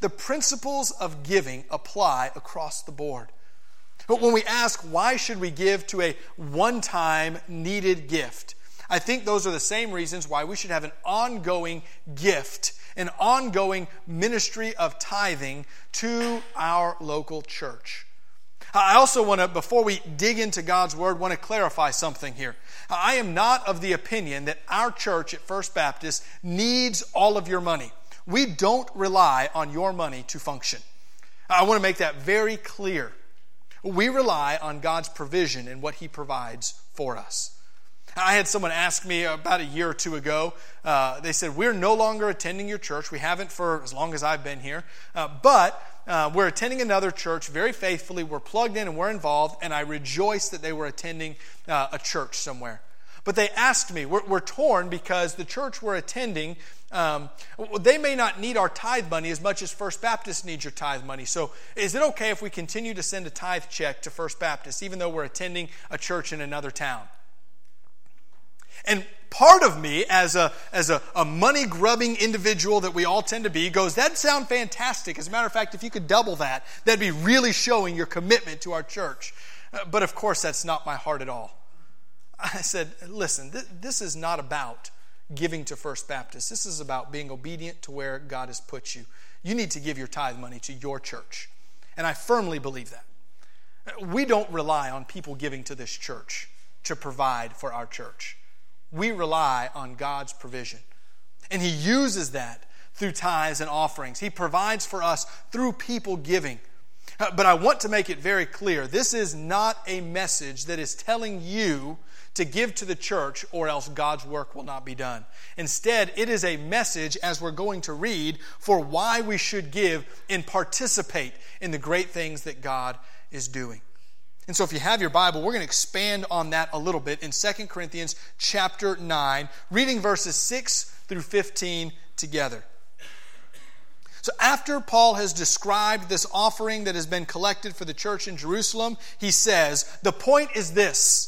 The principles of giving apply across the board. But when we ask why should we give to a one-time needed gift, I think those are the same reasons why we should have an ongoing gift, an ongoing ministry of tithing to our local church. I also want to, before we dig into God's Word, want to clarify something here. I am not of the opinion that our church at First Baptist needs all of your money. We don't rely on your money to function. I want to make that very clear. We rely on God's provision and what He provides for us. I had someone ask me about a year or two ago. Uh, they said, We're no longer attending your church. We haven't for as long as I've been here. Uh, but uh, we're attending another church very faithfully. We're plugged in and we're involved. And I rejoice that they were attending uh, a church somewhere. But they asked me, we're, we're torn because the church we're attending, um, they may not need our tithe money as much as First Baptist needs your tithe money. So is it okay if we continue to send a tithe check to First Baptist, even though we're attending a church in another town? And part of me, as a, as a, a money grubbing individual that we all tend to be, goes, That'd sound fantastic. As a matter of fact, if you could double that, that'd be really showing your commitment to our church. Uh, but of course, that's not my heart at all. I said, Listen, th- this is not about giving to First Baptist. This is about being obedient to where God has put you. You need to give your tithe money to your church. And I firmly believe that. We don't rely on people giving to this church to provide for our church we rely on God's provision. And He uses that through tithes and offerings. He provides for us through people giving. But I want to make it very clear this is not a message that is telling you to give to the church or else God's work will not be done. Instead, it is a message, as we're going to read, for why we should give and participate in the great things that God is doing. And so if you have your Bible, we're going to expand on that a little bit in 2 Corinthians chapter 9, reading verses 6 through 15 together. So after Paul has described this offering that has been collected for the church in Jerusalem, he says, "The point is this: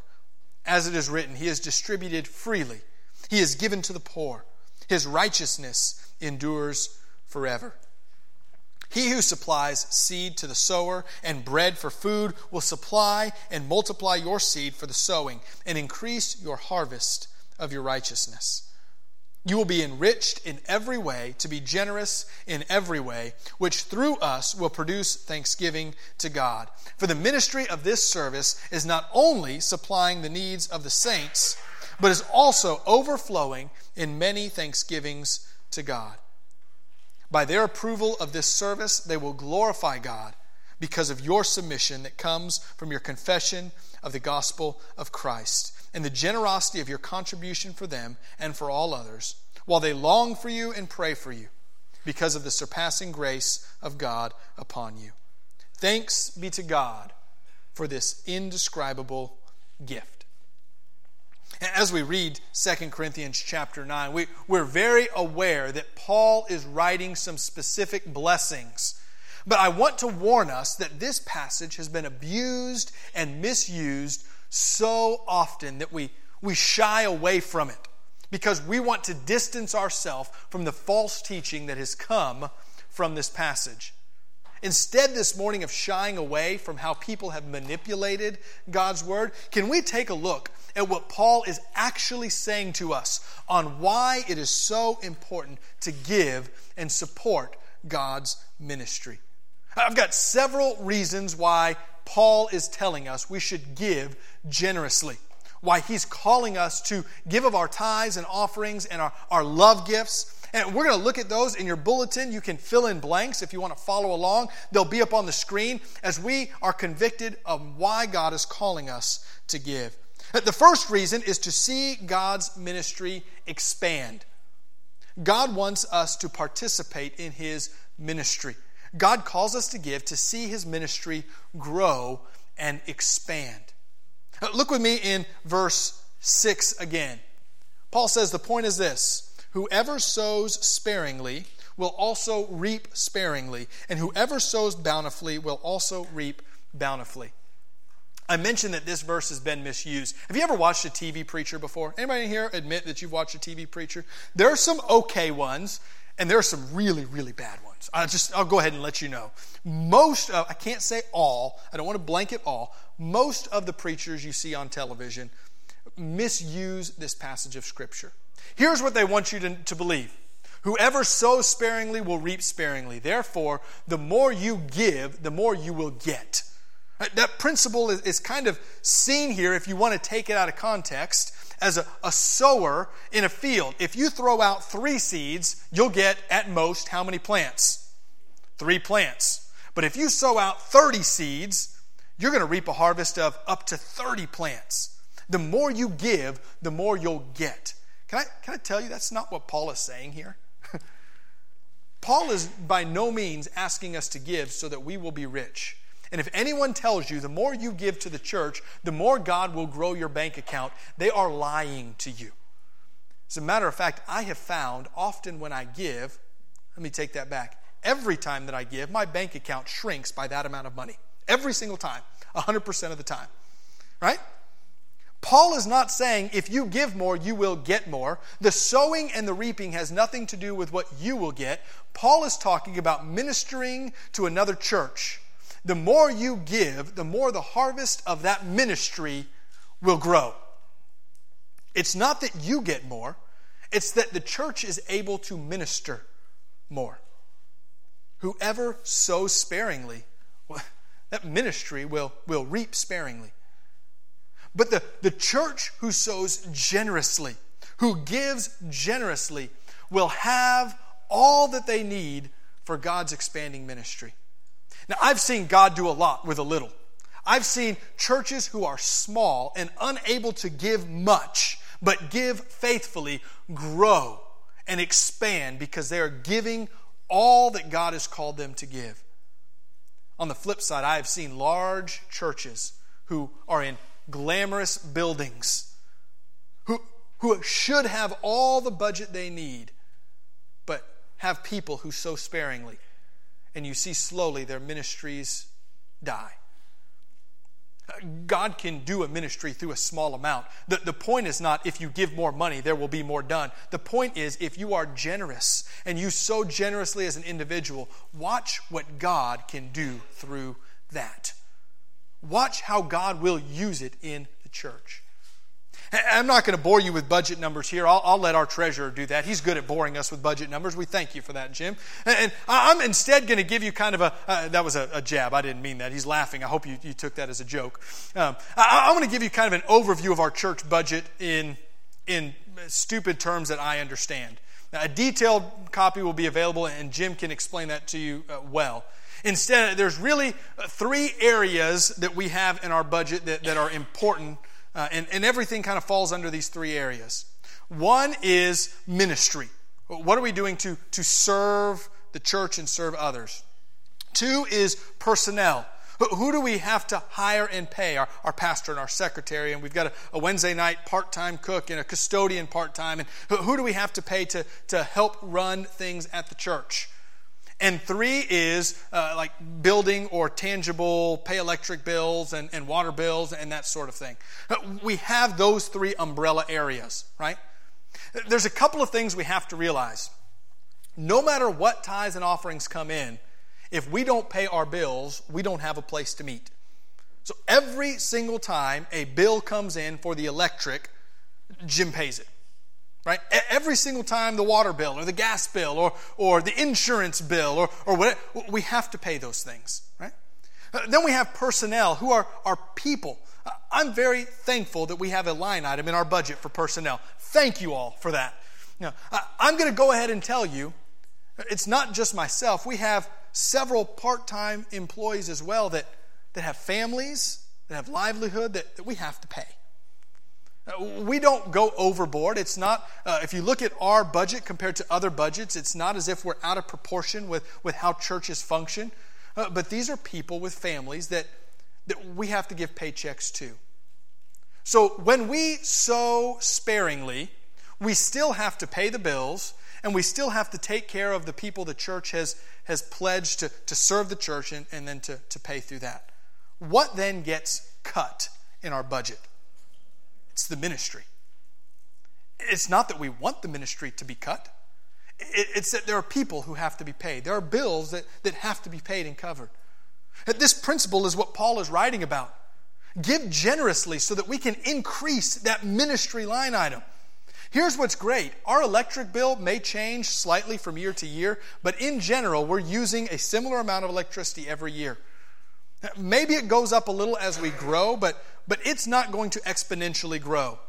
As it is written, He is distributed freely, He is given to the poor, His righteousness endures forever. He who supplies seed to the sower and bread for food will supply and multiply your seed for the sowing and increase your harvest of your righteousness. You will be enriched in every way to be generous in every way, which through us will produce thanksgiving to God. For the ministry of this service is not only supplying the needs of the saints, but is also overflowing in many thanksgivings to God. By their approval of this service, they will glorify God because of your submission that comes from your confession of the gospel of Christ and the generosity of your contribution for them and for all others, while they long for you and pray for you because of the surpassing grace of God upon you. Thanks be to God for this indescribable gift. As we read 2 Corinthians chapter 9, we, we're very aware that Paul is writing some specific blessings. But I want to warn us that this passage has been abused and misused so often that we, we shy away from it because we want to distance ourselves from the false teaching that has come from this passage. Instead, this morning of shying away from how people have manipulated God's word, can we take a look at what Paul is actually saying to us on why it is so important to give and support God's ministry? I've got several reasons why Paul is telling us we should give generously. Why he's calling us to give of our tithes and offerings and our, our love gifts and we're going to look at those in your bulletin. You can fill in blanks if you want to follow along. They'll be up on the screen as we are convicted of why God is calling us to give. The first reason is to see God's ministry expand. God wants us to participate in His ministry. God calls us to give to see his ministry grow and expand. Look with me in verse 6 again. Paul says the point is this whoever sows sparingly will also reap sparingly, and whoever sows bountifully will also reap bountifully. I mentioned that this verse has been misused. Have you ever watched a TV preacher before? Anybody here admit that you've watched a TV preacher? There are some okay ones, and there are some really, really bad ones. I'll just I'll go ahead and let you know. Most of I can't say all, I don't want to blanket all. Most of the preachers you see on television misuse this passage of Scripture. Here's what they want you to, to believe. Whoever sows sparingly will reap sparingly. Therefore, the more you give, the more you will get. That principle is, is kind of seen here if you want to take it out of context as a, a sower in a field. If you throw out three seeds, you'll get at most how many plants? Three plants. But if you sow out 30 seeds, you're going to reap a harvest of up to 30 plants. The more you give, the more you'll get. Can I, can I tell you that's not what Paul is saying here? Paul is by no means asking us to give so that we will be rich. And if anyone tells you the more you give to the church, the more God will grow your bank account, they are lying to you. As a matter of fact, I have found often when I give, let me take that back. Every time that I give, my bank account shrinks by that amount of money. Every single time, 100% of the time. Right? Paul is not saying if you give more, you will get more. The sowing and the reaping has nothing to do with what you will get. Paul is talking about ministering to another church the more you give, the more the harvest of that ministry will grow. It's not that you get more, it's that the church is able to minister more. Whoever sows sparingly, that ministry will, will reap sparingly. But the, the church who sows generously, who gives generously, will have all that they need for God's expanding ministry. Now, I've seen God do a lot with a little. I've seen churches who are small and unable to give much, but give faithfully, grow and expand because they are giving all that God has called them to give. On the flip side, I have seen large churches who are in glamorous buildings, who, who should have all the budget they need, but have people who sow sparingly and you see slowly their ministries die. God can do a ministry through a small amount. The, the point is not if you give more money, there will be more done. The point is if you are generous and you sow generously as an individual, watch what God can do through that. Watch how God will use it in the church. I'm not going to bore you with budget numbers here. I'll, I'll, let our treasurer do that. He's good at boring us with budget numbers. We thank you for that, Jim. And, I'm instead going to give you kind of a uh, that was a, a, jab. I didn't mean that. He's laughing. I hope you, you took that as a joke. Um, I, I'm going to give you kind of an overview of our church budget in, in stupid terms that I understand. Now, a detailed copy will be available, and Jim can explain that to you uh, well. Instead, there's really three areas that we have in our budget that, that are important uh, and, and everything kind of falls under these three areas. One is ministry. What are we doing to, to serve the church and serve others? Two is personnel. Who do we have to hire and pay? Our, our pastor and our secretary, and we've got a, a Wednesday night part time cook and a custodian part time. And who, who do we have to pay to, to help run things at the church? And three is uh, like building or tangible, pay electric bills and, and water bills and that sort of thing. Uh, we have those three umbrella areas, right? There's a couple of things we have to realize. No matter what tithes and offerings come in, if we don't pay our bills, we don't have a place to meet. So every single time a bill comes in for the electric, Jim pays it right? Every single time the water bill or the gas bill or, or the insurance bill or, or whatever, we have to pay those things, right? Uh, then we have personnel who are our people. Uh, I'm very thankful that we have a line item in our budget for personnel. Thank you all for that. Now, I'm going to go ahead and tell you it's not just myself. We have several part time employees as well that, that have families, that have livelihood that, that we have to pay. We don't go overboard. It's not, uh, if you look at our budget compared to other budgets, it's not as if we're out of proportion with, with how churches function. Uh, but these are people with families that, that we have to give paychecks to. So when we sow sparingly, we still have to pay the bills and we still have to take care of the people the church has, has pledged to, to serve the church and, and then to, to pay through that. What then gets cut in our budget? It's the ministry. It's not that we want the ministry to be cut. It's that there are people who have to be paid. There are bills that, that have to be paid and covered. This principle is what Paul is writing about. Give generously so that we can increase that ministry line item. Here's what's great our electric bill may change slightly from year to year, but in general, we're using a similar amount of electricity every year. Maybe it goes up a little as we grow, but, but it's not going to exponentially grow.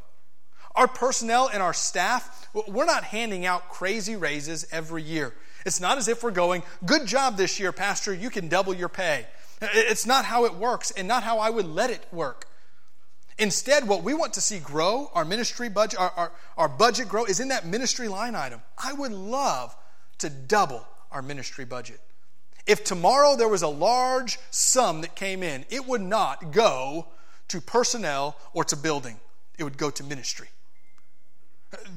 Our personnel and our staff, we're not handing out crazy raises every year. It's not as if we're going, good job this year, Pastor, you can double your pay. It's not how it works and not how I would let it work. Instead, what we want to see grow, our ministry budget, our, our, our budget grow, is in that ministry line item. I would love to double our ministry budget. If tomorrow there was a large sum that came in, it would not go to personnel or to building, it would go to ministry.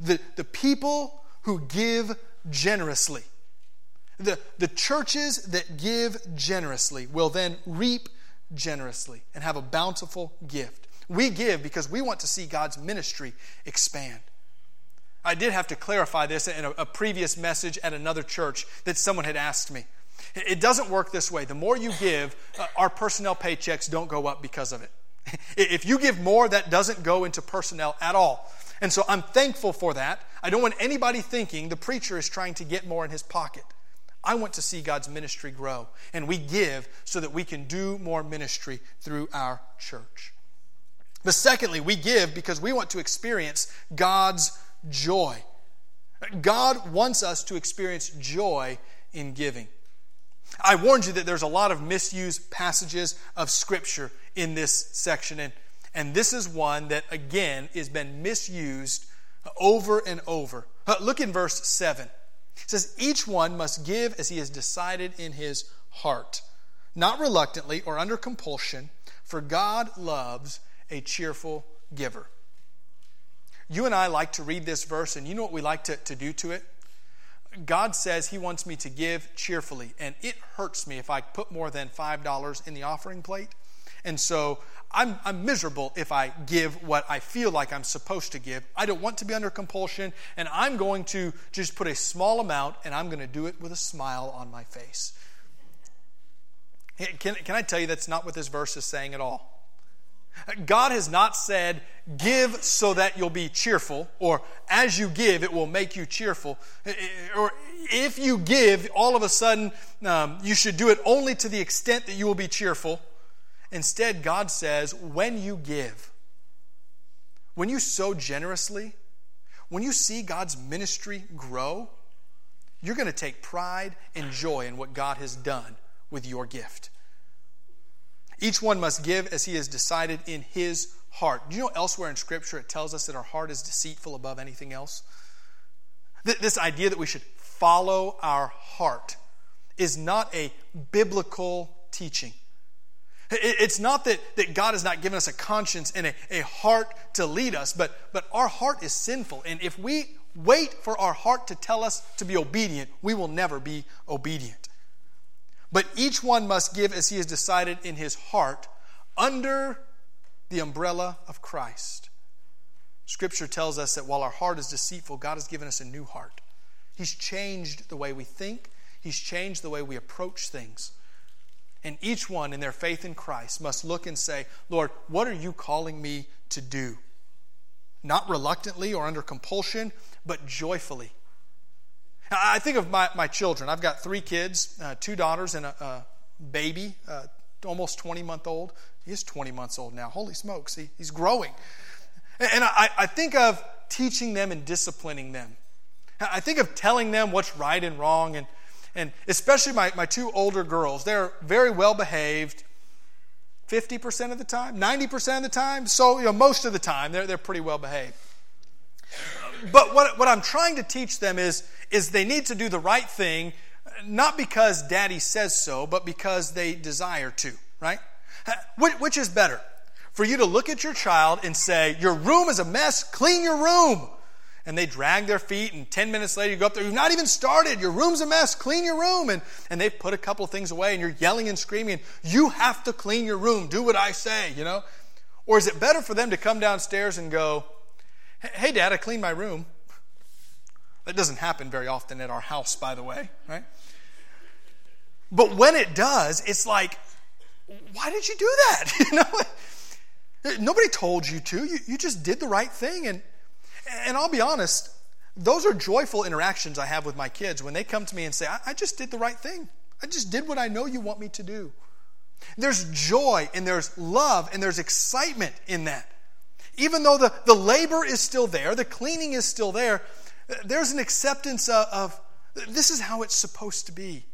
The, the people who give generously, the, the churches that give generously will then reap generously and have a bountiful gift. We give because we want to see God's ministry expand. I did have to clarify this in a, a previous message at another church that someone had asked me. It doesn't work this way. The more you give, uh, our personnel paychecks don't go up because of it. if you give more, that doesn't go into personnel at all. And so I'm thankful for that. I don't want anybody thinking the preacher is trying to get more in his pocket. I want to see God's ministry grow, and we give so that we can do more ministry through our church. But secondly, we give because we want to experience God's joy. God wants us to experience joy in giving. I warned you that there's a lot of misused passages of Scripture in this section, and, and this is one that, again, has been misused over and over. Look in verse 7. It says, Each one must give as he has decided in his heart, not reluctantly or under compulsion, for God loves a cheerful giver. You and I like to read this verse, and you know what we like to, to do to it? God says He wants me to give cheerfully, and it hurts me if I put more than $5 in the offering plate. And so I'm, I'm, miserable if I give what I feel like I'm supposed to give. I don't want to be under compulsion, and I'm going to just put a small amount, and I'm going to do it with a smile on my face. Can, can I tell you that's not what this verse is saying at all? God has not said, give so that you'll be cheerful, or as you give, it will make you cheerful. Or if you give, all of a sudden, um, you should do it only to the extent that you will be cheerful. Instead, God says, when you give, when you sow generously, when you see God's ministry grow, you're going to take pride and joy in what God has done with your gift. Each one must give as he has decided in his heart. Do you know elsewhere in Scripture it tells us that our heart is deceitful above anything else? This idea that we should follow our heart is not a biblical teaching. It's not that, that God has not given us a conscience and a, a heart to lead us, but, but our heart is sinful. And if we wait for our heart to tell us to be obedient, we will never be obedient. But each one must give as he has decided in his heart under the umbrella of Christ. Scripture tells us that while our heart is deceitful, God has given us a new heart. He's changed the way we think, He's changed the way we approach things. And each one in their faith in Christ must look and say, Lord, what are you calling me to do? Not reluctantly or under compulsion, but joyfully. I think of my, my children. I've got three kids, uh, two daughters and a, a baby, uh, almost 20 month old. He is 20 months old now. Holy smokes, he, he's growing. And I, I think of teaching them and disciplining them. I think of telling them what's right and wrong, and, and especially my, my two older girls. They're very well behaved, 50% of the time, 90% of the time. So, you know, most of the time, they're, they're pretty well behaved. But what, what I'm trying to teach them is, is they need to do the right thing, not because daddy says so, but because they desire to, right? Which is better? For you to look at your child and say, Your room is a mess, clean your room. And they drag their feet, and 10 minutes later, you go up there, you've not even started, your room's a mess, clean your room. And, and they've put a couple of things away, and you're yelling and screaming, You have to clean your room, do what I say, you know? Or is it better for them to come downstairs and go, Hey, Dad, I cleaned my room? That doesn't happen very often at our house, by the way, right? But when it does, it's like, why did you do that? You know, nobody told you to. You, you just did the right thing. And, and I'll be honest, those are joyful interactions I have with my kids when they come to me and say, I, I just did the right thing. I just did what I know you want me to do. There's joy and there's love and there's excitement in that. Even though the, the labor is still there, the cleaning is still there, there's an acceptance of, of this is how it's supposed to be.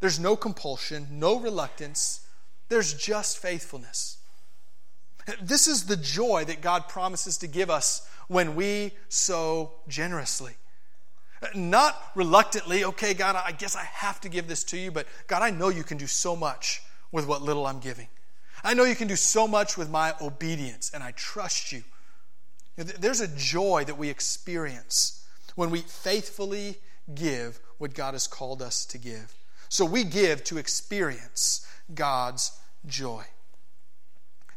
There's no compulsion, no reluctance. There's just faithfulness. This is the joy that God promises to give us when we sow generously. Not reluctantly, okay, God, I guess I have to give this to you, but God, I know you can do so much with what little I'm giving. I know you can do so much with my obedience, and I trust you. There's a joy that we experience when we faithfully give what God has called us to give. So we give to experience God's joy.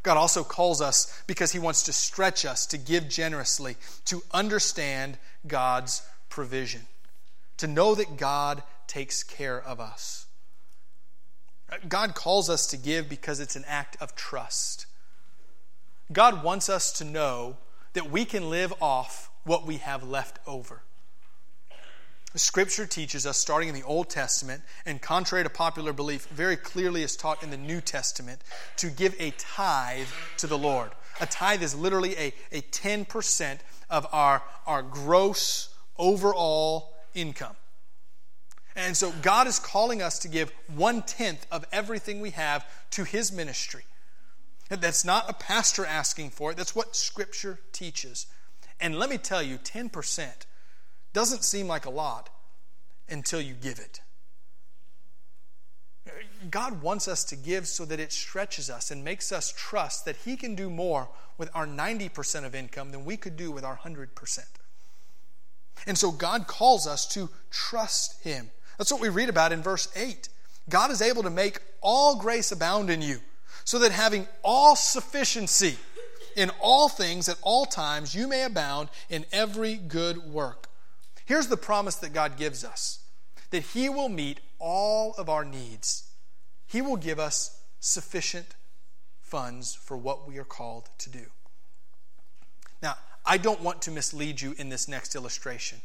God also calls us because He wants to stretch us to give generously, to understand God's provision, to know that God takes care of us. God calls us to give because it's an act of trust. God wants us to know that we can live off what we have left over. Scripture teaches us, starting in the Old Testament, and contrary to popular belief, very clearly is taught in the New Testament, to give a tithe to the Lord. A tithe is literally a, a 10% of our, our gross overall income. And so God is calling us to give one tenth of everything we have to His ministry. That's not a pastor asking for it, that's what Scripture teaches. And let me tell you, 10% doesn't seem like a lot until you give it. God wants us to give so that it stretches us and makes us trust that He can do more with our 90% of income than we could do with our 100%. And so God calls us to trust Him. That's what we read about in verse 8. God is able to make all grace abound in you, so that having all sufficiency in all things at all times, you may abound in every good work. Here's the promise that God gives us that He will meet all of our needs. He will give us sufficient funds for what we are called to do. Now, I don't want to mislead you in this next illustration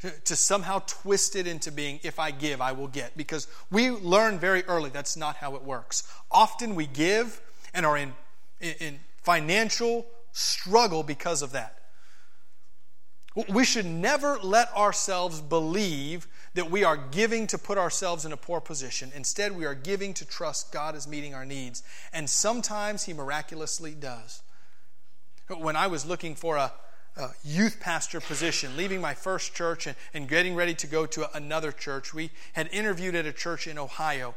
to somehow twist it into being, if I give, I will get. Because we learn very early that's not how it works. Often we give and are in, in financial struggle because of that. We should never let ourselves believe that we are giving to put ourselves in a poor position. Instead, we are giving to trust God is meeting our needs. And sometimes He miraculously does. When I was looking for a, a youth pastor position, leaving my first church and, and getting ready to go to another church, we had interviewed at a church in Ohio.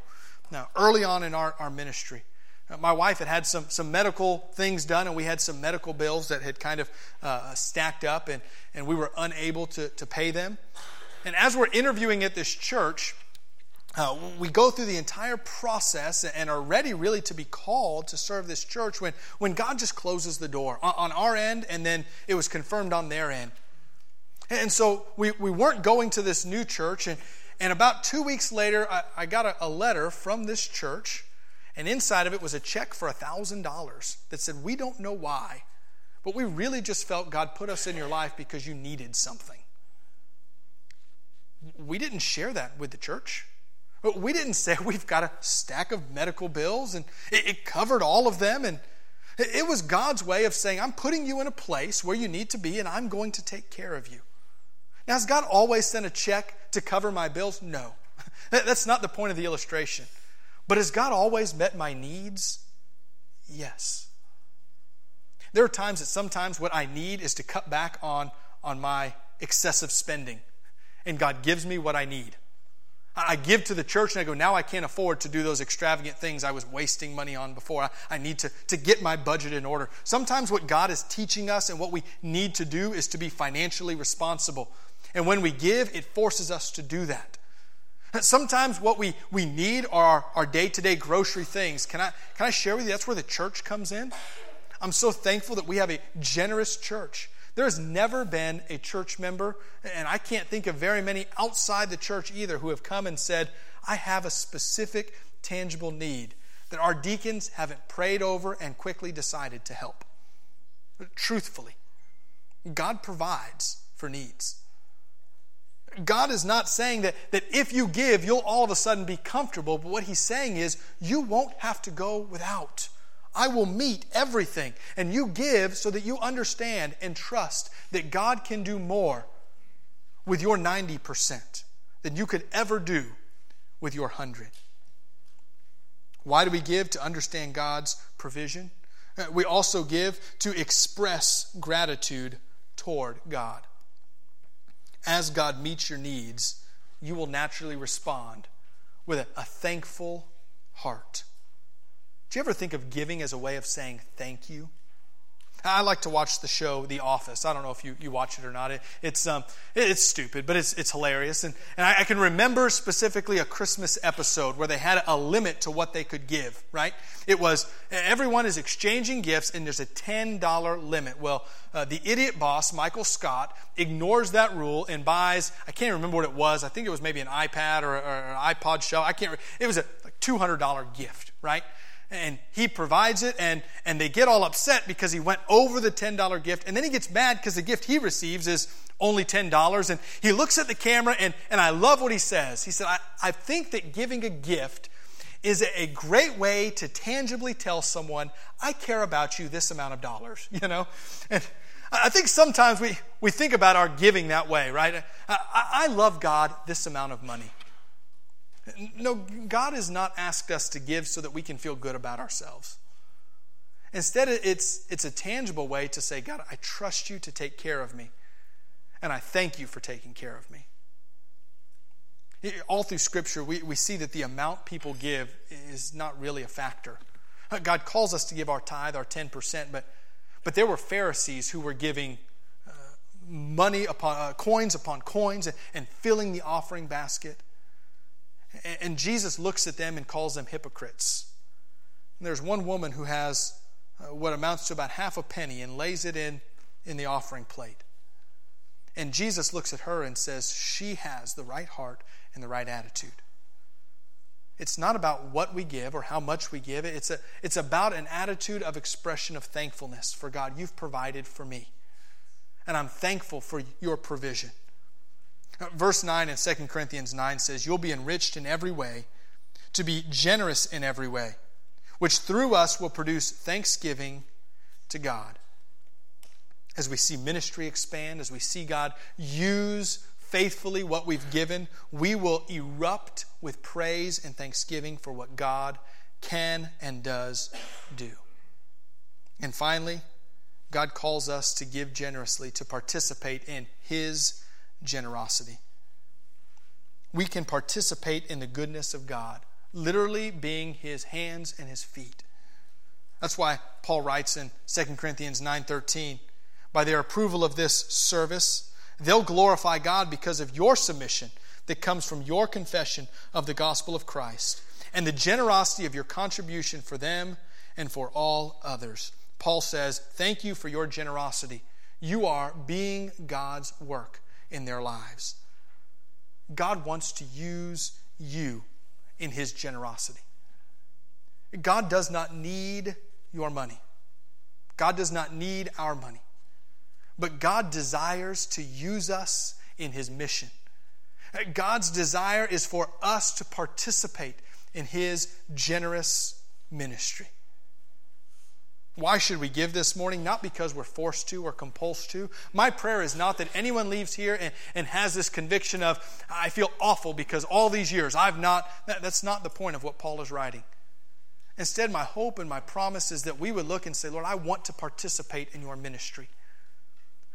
Now, early on in our, our ministry, uh, my wife had had some, some medical things done, and we had some medical bills that had kind of uh, stacked up, and, and we were unable to, to pay them. And as we're interviewing at this church, uh, we go through the entire process and are ready really to be called to serve this church when, when God just closes the door on, on our end, and then it was confirmed on their end. And so we, we weren't going to this new church, and, and about two weeks later, I, I got a, a letter from this church and inside of it was a check for $1,000 that said, We don't know why, but we really just felt God put us in your life because you needed something. We didn't share that with the church. We didn't say we've got a stack of medical bills and it covered all of them. And it was God's way of saying, I'm putting you in a place where you need to be and I'm going to take care of you. Now, has God always sent a check to cover my bills? No. That's not the point of the illustration. But has God always met my needs? Yes. There are times that sometimes what I need is to cut back on, on my excessive spending. And God gives me what I need. I give to the church and I go, now I can't afford to do those extravagant things I was wasting money on before. I, I need to, to get my budget in order. Sometimes what God is teaching us and what we need to do is to be financially responsible. And when we give, it forces us to do that. Sometimes what we, we need are our day to day grocery things. Can I, can I share with you? That's where the church comes in. I'm so thankful that we have a generous church. There has never been a church member, and I can't think of very many outside the church either, who have come and said, I have a specific, tangible need that our deacons haven't prayed over and quickly decided to help. Truthfully, God provides for needs. God is not saying that, that if you give, you'll all of a sudden be comfortable, but what He's saying is you won't have to go without. I will meet everything. And you give so that you understand and trust that God can do more with your 90% than you could ever do with your 100. Why do we give? To understand God's provision. Uh, we also give to express gratitude toward God. As God meets your needs, you will naturally respond with a, a thankful heart. Do you ever think of giving as a way of saying thank you? I like to watch the show The Office. I don't know if you, you watch it or not. It, it's, um, it, it's stupid, but it's, it's hilarious. And, and I, I, can remember specifically a Christmas episode where they had a limit to what they could give, right? It was everyone is exchanging gifts, and there's a $10 limit. Well, uh, the idiot boss, Michael Scott, ignores that rule and buys, I can't remember what it was. I think it was maybe an iPad or, or an iPod show. I can't, it was a like $200 gift, right? And he provides it and, and they get all upset because he went over the $10 gift and then he gets mad because the gift he receives is only $10 and he looks at the camera and, and i love what he says. He said I, I think that giving a gift is a great way to tangibly tell someone i care about you this amount of dollars you know? And i think sometimes we, we think about our giving that way right? I, I love god this amount of money no, God has not asked us to give so that we can feel good about ourselves. Instead, it's, it's a tangible way to say, God, I trust you to take care of me, and I thank you for taking care of me. All through Scripture, we, we see that the amount people give is not really a factor. God calls us to give our tithe, our 10%, but, but there were Pharisees who were giving uh, money upon uh, coins upon coins and, and filling the offering basket. And Jesus looks at them and calls them hypocrites. And there's one woman who has uh, what amounts to about half a penny and lays it in, in the offering plate. And Jesus looks at her and says, She has the right heart and the right attitude. It's not about what we give or how much we give. It's, a, it's about an attitude of expression of thankfulness for God. You've provided for me. And I'm thankful for your provision. Verse 9 in 2 Corinthians 9 says, You'll be enriched in every way, to be generous in every way, which through us will produce thanksgiving to God. As we see ministry expand, as we see God use faithfully what we've given, we will erupt with praise and thanksgiving for what God can and does do. And finally, God calls us to give generously, to participate in His generosity. We can participate in the goodness of God, literally being his hands and his feet. That's why Paul writes in 2 Corinthians 9:13, by their approval of this service, they'll glorify God because of your submission that comes from your confession of the gospel of Christ and the generosity of your contribution for them and for all others. Paul says, Thank you for your generosity. You are being God's work in their lives. God wants to use you in His generosity. God does not need your money. God does not need our money. But God desires to use us in His mission. God's desire is for us to participate in His generous ministry. Why should we give this morning? Not because we're forced to or compulsed to. My prayer is not that anyone leaves here and, and has this conviction of, I feel awful because all these years I've not. That, that's not the point of what Paul is writing. Instead, my hope and my promise is that we would look and say, Lord, I want to participate in your ministry.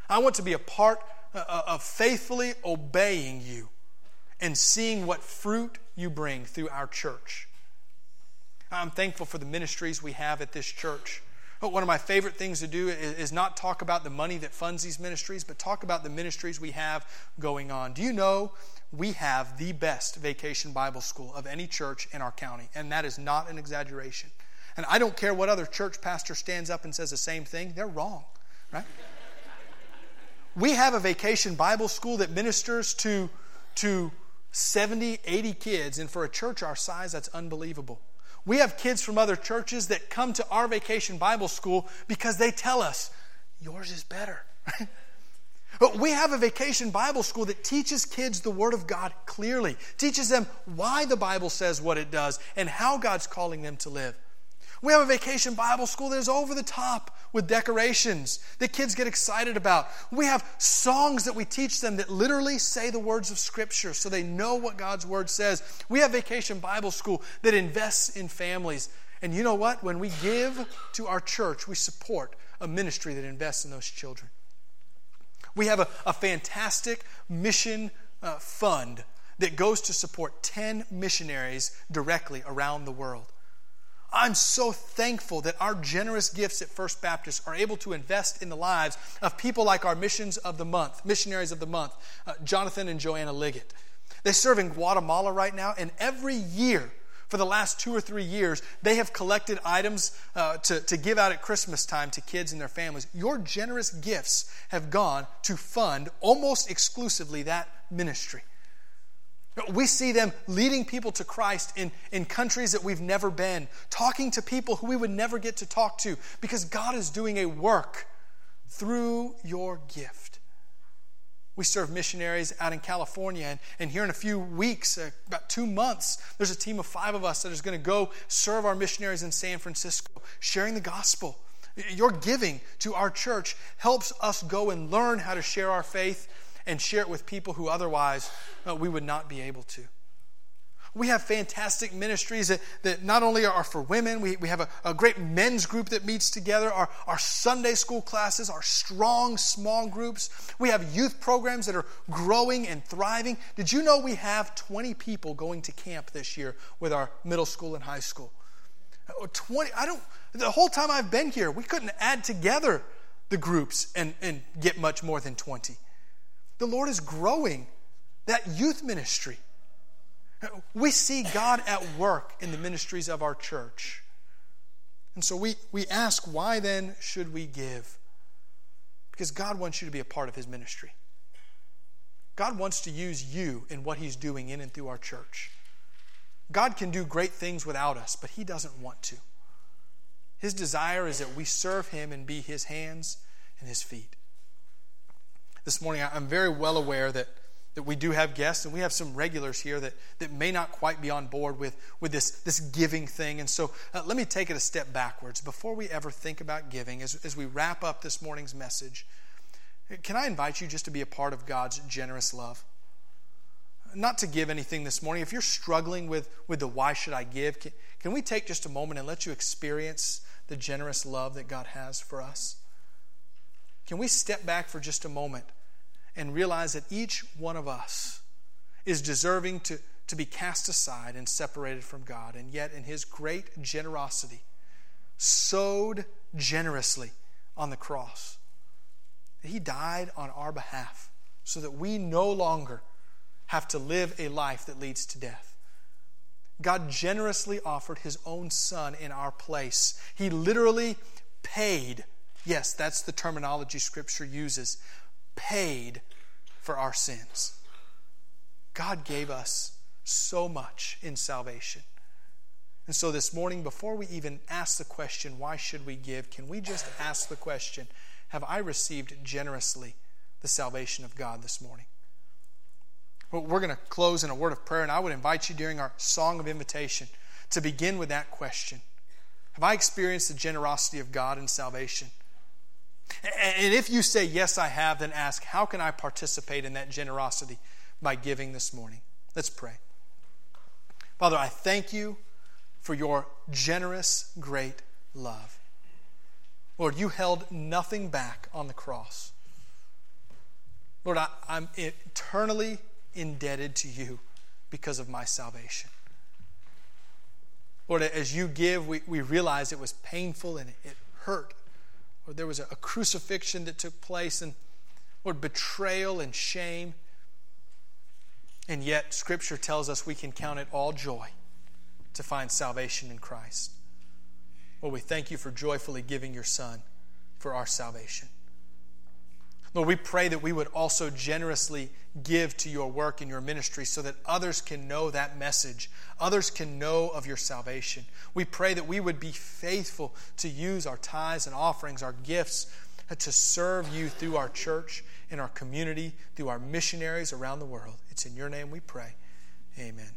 I want to be a part uh, uh, of faithfully obeying you and seeing what fruit you bring through our church. I'm thankful for the ministries we have at this church. But one of my favorite things to do is, not talk about the money that funds these ministries, but talk about the ministries we have going on. Do you know we have the best vacation Bible school of any church in our county? And that is not an exaggeration. And I don't care what other church pastor stands up and says the same thing, they're wrong, right? we have a vacation Bible school that ministers to, to 70, 80 kids, and for a church our size, that's unbelievable. We have kids from other churches that come to our vacation Bible school because they tell us, yours is better. But we have a vacation Bible school that teaches kids the Word of God clearly, teaches them why the Bible says what it does, and how God's calling them to live. We have a vacation Bible school that is over the top with decorations that kids get excited about. We have songs that we teach them that literally say the words of Scripture so they know what God's Word says. We have vacation Bible school that invests in families. And you know what? When we give to our church, we support a ministry that invests in those children. We have a, a fantastic mission uh, fund that goes to support 10 missionaries directly around the world. I'm so thankful that our generous gifts at First Baptist are able to invest in the lives of people like our missions of the month, missionaries of the month, uh, Jonathan and Joanna Liggett. They serve in Guatemala right now, and every year, for the last two or three years, they have collected items uh, to, to give out at Christmas time to kids and their families. Your generous gifts have gone to fund almost exclusively that ministry. We see them leading people to Christ in, in countries that we've never been, talking to people who we would never get to talk to because God is doing a work through your gift. We serve missionaries out in California, and, and here in a few weeks, uh, about two months, there's a team of five of us that is going to go serve our missionaries in San Francisco, sharing the gospel. Your giving to our church helps us go and learn how to share our faith and share it with people who otherwise uh, we would not be able to. We have fantastic ministries that, that not only are for women, we, we have a, a great men's group that meets together, our, our Sunday school classes, our strong small groups. We have youth programs that are growing and thriving. Did you know we have 20 people going to camp this year with our middle school and high school? Uh, 20, I don't, the whole time I've been here, we couldn't add together the groups and, and get much more than 20. The Lord is growing that youth ministry. We see God at work in the ministries of our church. And so we, we ask, why then should we give? Because God wants you to be a part of His ministry. God wants to use you in what He's doing in and through our church. God can do great things without us, but He doesn't want to. His desire is that we serve Him and be His hands and His feet this morning, I'm very well aware that, that we do have guests and we have some regulars here that, that may not quite be on board with, with this, this giving thing. And so uh, let me take it a step backwards. Before we ever think about giving, as, as we wrap up this morning's message, can I invite you just to be a part of God's generous love? Not to give anything this morning. If you're struggling with, with the why should I give, can, can we take just a moment and let you experience the generous love that God has for us? Can we step back for just a moment and realize that each one of us is deserving to, to be cast aside and separated from God, and yet in His great generosity, sowed generously on the cross, He died on our behalf so that we no longer have to live a life that leads to death. God generously offered His own Son in our place. He literally paid Yes, that's the terminology Scripture uses. Paid for our sins. God gave us so much in salvation. And so this morning, before we even ask the question, why should we give, can we just ask the question, have I received generously the salvation of God this morning? Well, we're going to close in a word of prayer, and I would invite you during our song of invitation to begin with that question Have I experienced the generosity of God in salvation? And if you say, Yes, I have, then ask, How can I participate in that generosity by giving this morning? Let's pray. Father, I thank you for your generous, great love. Lord, you held nothing back on the cross. Lord, I, am eternally indebted to you because of my salvation. Lord, as you give, we, we realize it was painful and it hurt. Lord, there was a, a crucifixion that took place, and Lord, betrayal and shame. And yet, Scripture tells us we can count it all joy to find salvation in Christ. Lord, we thank you for joyfully giving your Son for our salvation. Lord, we pray that we would also generously give to your work and your ministry so that others can know that message. Others can know of your salvation. We pray that we would be faithful to use our tithes and offerings, our gifts, uh, to serve you through our church, in our community, through our missionaries around the world. It's in your name we pray. Amen.